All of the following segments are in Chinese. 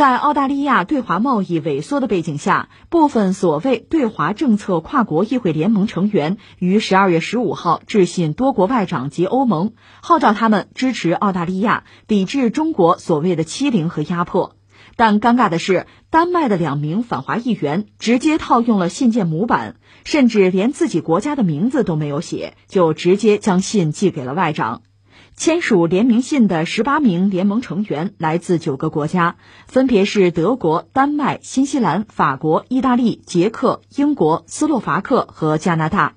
在澳大利亚对华贸易萎缩的背景下，部分所谓对华政策跨国议会联盟成员于十二月十五号致信多国外长及欧盟，号召他们支持澳大利亚，抵制中国所谓的欺凌和压迫。但尴尬的是，丹麦的两名反华议员直接套用了信件模板，甚至连自己国家的名字都没有写，就直接将信寄给了外长。签署联名信的十八名联盟成员来自九个国家，分别是德国、丹麦、新西兰、法国、意大利、捷克、英国、斯洛伐克和加拿大。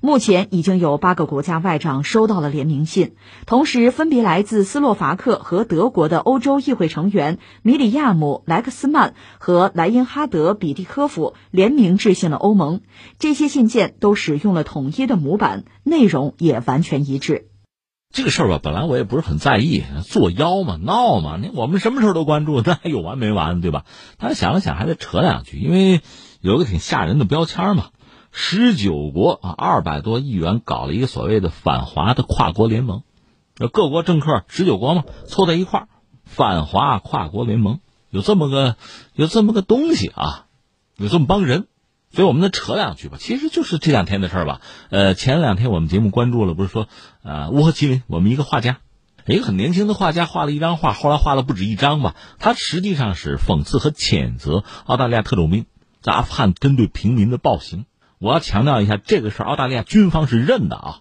目前已经有八个国家外长收到了联名信，同时分别来自斯洛伐克和德国的欧洲议会成员米里亚姆·莱克斯曼和莱因哈德·比蒂科夫联名致信了欧盟。这些信件都使用了统一的模板，内容也完全一致。这个事儿吧，本来我也不是很在意，作妖嘛，闹嘛，你我们什么事儿都关注，那还有完没完，对吧？但是想了想，还得扯两句，因为有个挺吓人的标签嘛，十九国啊，二百多议员搞了一个所谓的反华的跨国联盟，各国政客十九国嘛，凑在一块儿，反华跨国联盟，有这么个有这么个东西啊，有这么帮人。所以我们再扯两句吧，其实就是这两天的事儿吧。呃，前两天我们节目关注了，不是说，呃，乌合麒麟，我们一个画家，一个很年轻的画家画了一张画，后来画了不止一张吧。他实际上是讽刺和谴责澳大利亚特种兵在阿富汗针对平民的暴行。我要强调一下，这个事儿澳大利亚军方是认的啊，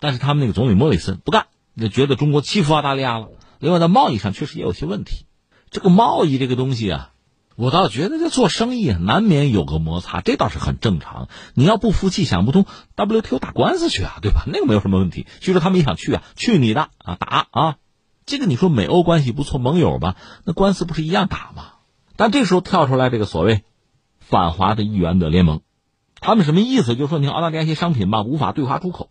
但是他们那个总理莫里森不干，就觉得中国欺负澳大利亚了。另外，在贸易上确实也有些问题。这个贸易这个东西啊。我倒觉得这做生意难免有个摩擦，这倒是很正常。你要不服气想不通，WTO 打官司去啊，对吧？那个没有什么问题。据说他们也想去啊，去你的啊，打啊！这个你说美欧关系不错，盟友吧，那官司不是一样打吗？但这时候跳出来这个所谓反华的议员的联盟，他们什么意思？就是说你澳大利亚一些商品吧无法对华出口，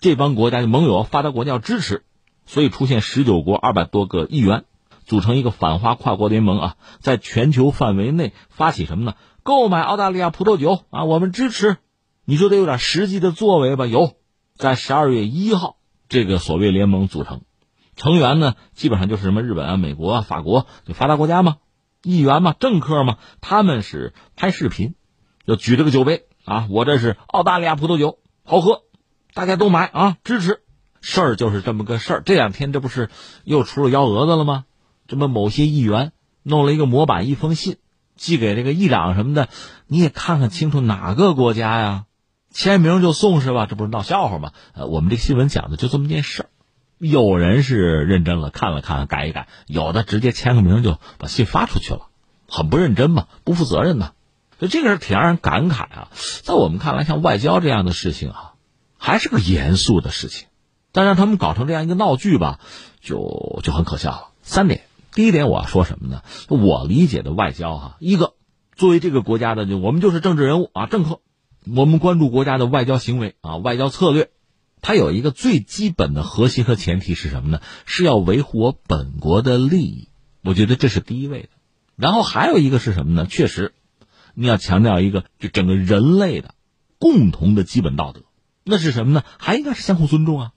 这帮国家的盟友发达国家要支持，所以出现十九国二百多个议员。组成一个反华跨国联盟啊，在全球范围内发起什么呢？购买澳大利亚葡萄酒啊，我们支持。你说得有点实际的作为吧？有，在十二月一号，这个所谓联盟组成，成员呢基本上就是什么日本啊、美国啊、法国，就发达国家嘛，议员嘛、政客嘛，他们是拍视频，就举着个酒杯啊，我这是澳大利亚葡萄酒，好喝，大家都买啊，支持。事儿就是这么个事儿。这两天这不是又出了幺蛾子了吗？这么某些议员弄了一个模板，一封信寄给这个议长什么的，你也看看清楚哪个国家呀？签名就送是吧？这不是闹笑话吗？呃，我们这新闻讲的就这么件事儿。有人是认真了，看了看，改一改；有的直接签个名就把信发出去了，很不认真嘛，不负责任呐。所以这个是挺让人感慨啊。在我们看来，像外交这样的事情啊，还是个严肃的事情，但让他们搞成这样一个闹剧吧，就就很可笑了。三点。第一点我要说什么呢？我理解的外交哈，一个作为这个国家的，我们就是政治人物啊，政客，我们关注国家的外交行为啊，外交策略，它有一个最基本的核心和前提是什么呢？是要维护我本国的利益，我觉得这是第一位的。然后还有一个是什么呢？确实，你要强调一个就整个人类的共同的基本道德，那是什么呢？还应该是相互尊重啊，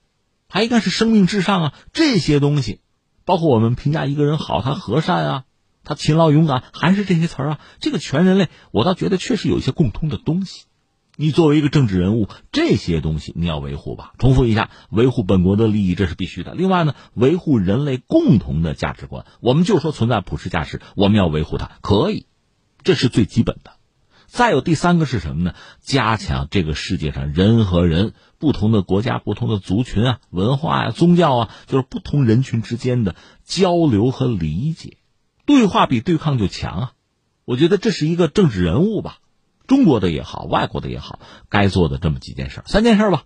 还应该是生命至上啊，这些东西。包括我们评价一个人好，他和善啊，他勤劳勇敢，还是这些词儿啊。这个全人类，我倒觉得确实有一些共通的东西。你作为一个政治人物，这些东西你要维护吧。重复一下，维护本国的利益，这是必须的。另外呢，维护人类共同的价值观，我们就说存在普世价值，我们要维护它，可以，这是最基本的。再有第三个是什么呢？加强这个世界上人和人、不同的国家、不同的族群啊、文化呀、宗教啊，就是不同人群之间的交流和理解，对话比对抗就强啊！我觉得这是一个政治人物吧，中国的也好，外国的也好，该做的这么几件事三件事吧，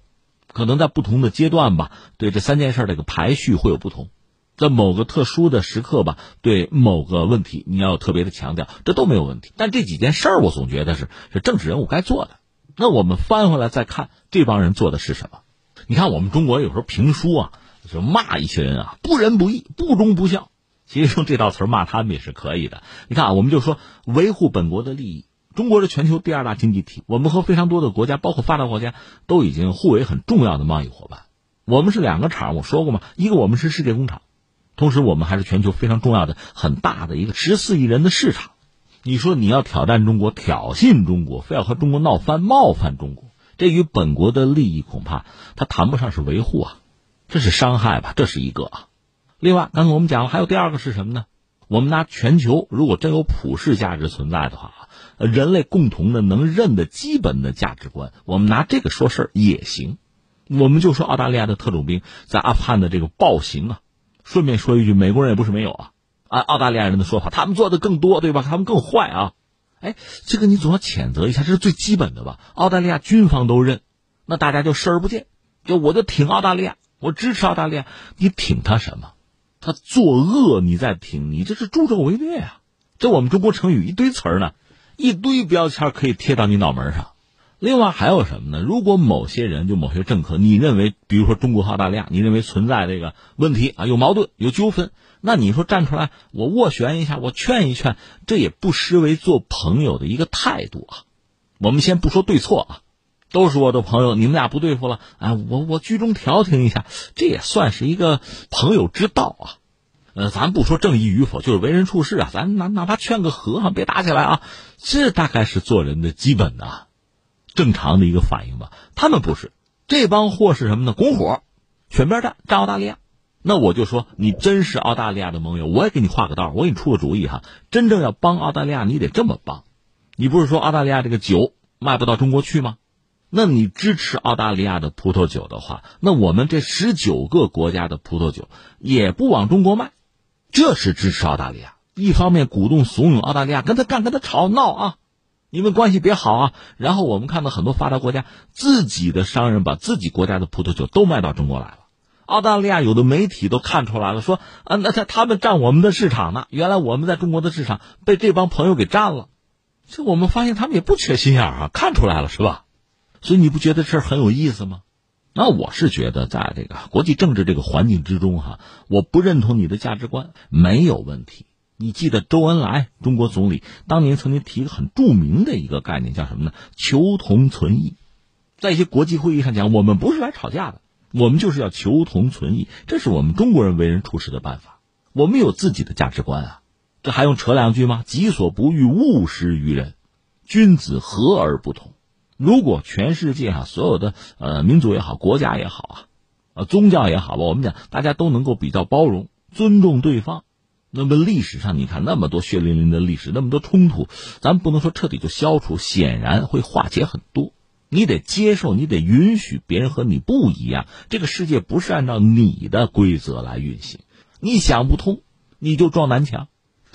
可能在不同的阶段吧，对这三件事这个排序会有不同。在某个特殊的时刻吧，对某个问题你要特别的强调，这都没有问题。但这几件事儿，我总觉得是是政治人物该做的。那我们翻回来再看这帮人做的是什么？你看我们中国有时候评书啊，就骂一些人啊，不仁不义、不忠不孝。其实用这道词骂他们也是可以的。你看啊，我们就说维护本国的利益。中国是全球第二大经济体，我们和非常多的国家，包括发达国家，都已经互为很重要的贸易伙伴。我们是两个厂，我说过吗？一个我们是世界工厂。同时我们还是全球非常重要的、很大的一个十四亿人的市场。你说你要挑战中国、挑衅中国，非要和中国闹翻、冒犯中国，这与本国的利益恐怕他谈不上是维护啊，这是伤害吧？这是一个啊。另外，刚才我们讲了，还有第二个是什么呢？我们拿全球如果真有普世价值存在的话，人类共同的能认的基本的价值观，我们拿这个说事儿也行。我们就说澳大利亚的特种兵在阿富汗的这个暴行啊，顺便说一句，美国人也不是没有啊。按澳大利亚人的说法，他们做的更多，对吧？他们更坏啊！哎，这个你总要谴责一下，这是最基本的吧？澳大利亚军方都认，那大家就视而不见，就我就挺澳大利亚，我支持澳大利亚，你挺他什么？他作恶，你再挺，你这是助纣为虐啊！这我们中国成语一堆词儿呢，一堆标签可以贴到你脑门上。另外还有什么呢？如果某些人就某些政客，你认为，比如说中国和澳大利亚，你认为存在这个问题啊，有矛盾、有纠纷。那你说站出来，我斡旋一下，我劝一劝，这也不失为做朋友的一个态度啊。我们先不说对错啊，都是我的朋友，你们俩不对付了，哎，我我居中调停一下，这也算是一个朋友之道啊。呃，咱不说正义与否，就是为人处事啊，咱哪哪怕劝个和，别打起来啊，这大概是做人的基本的、正常的一个反应吧。他们不是，这帮货是什么呢？拱火，选边站，站澳大利亚。那我就说，你真是澳大利亚的盟友，我也给你画个道，我给你出个主意哈。真正要帮澳大利亚，你得这么帮。你不是说澳大利亚这个酒卖不到中国去吗？那你支持澳大利亚的葡萄酒的话，那我们这十九个国家的葡萄酒也不往中国卖，这是支持澳大利亚。一方面鼓动怂恿澳大利亚跟他干，跟他吵闹啊，你们关系别好啊。然后我们看到很多发达国家自己的商人把自己国家的葡萄酒都卖到中国来了。澳大利亚有的媒体都看出来了，说啊，那他他们占我们的市场呢。原来我们在中国的市场被这帮朋友给占了，这我们发现他们也不缺心眼啊，看出来了是吧？所以你不觉得这很有意思吗？那我是觉得，在这个国际政治这个环境之中哈，我不认同你的价值观没有问题。你记得周恩来中国总理当年曾经提个很著名的一个概念，叫什么呢？求同存异。在一些国际会议上讲，我们不是来吵架的。我们就是要求同存异，这是我们中国人为人处事的办法。我们有自己的价值观啊，这还用扯两句吗？己所不欲，勿施于人。君子和而不同。如果全世界啊，所有的呃民族也好，国家也好啊，呃宗教也好吧，我们讲大家都能够比较包容、尊重对方。那么历史上你看那么多血淋淋的历史，那么多冲突，咱不能说彻底就消除，显然会化解很多。你得接受，你得允许别人和你不一样。这个世界不是按照你的规则来运行，你想不通，你就撞南墙。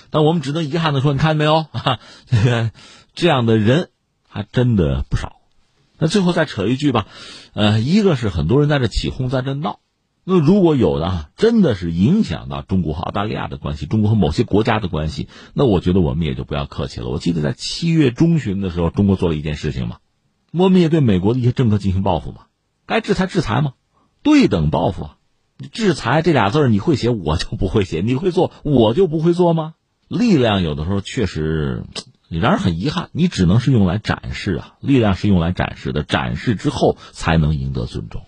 但我们只能遗憾的说，你看见没有？这个这样的人还真的不少。那最后再扯一句吧，呃，一个是很多人在这起哄，在这闹。那如果有的真的是影响到中国和澳大利亚的关系，中国和某些国家的关系，那我觉得我们也就不要客气了。我记得在七月中旬的时候，中国做了一件事情嘛。我们也对美国的一些政客进行报复嘛？该制裁制裁嘛？对等报复啊！制裁这俩字你会写，我就不会写；你会做，我就不会做吗？力量有的时候确实让人很遗憾，你只能是用来展示啊！力量是用来展示的，展示之后才能赢得尊重。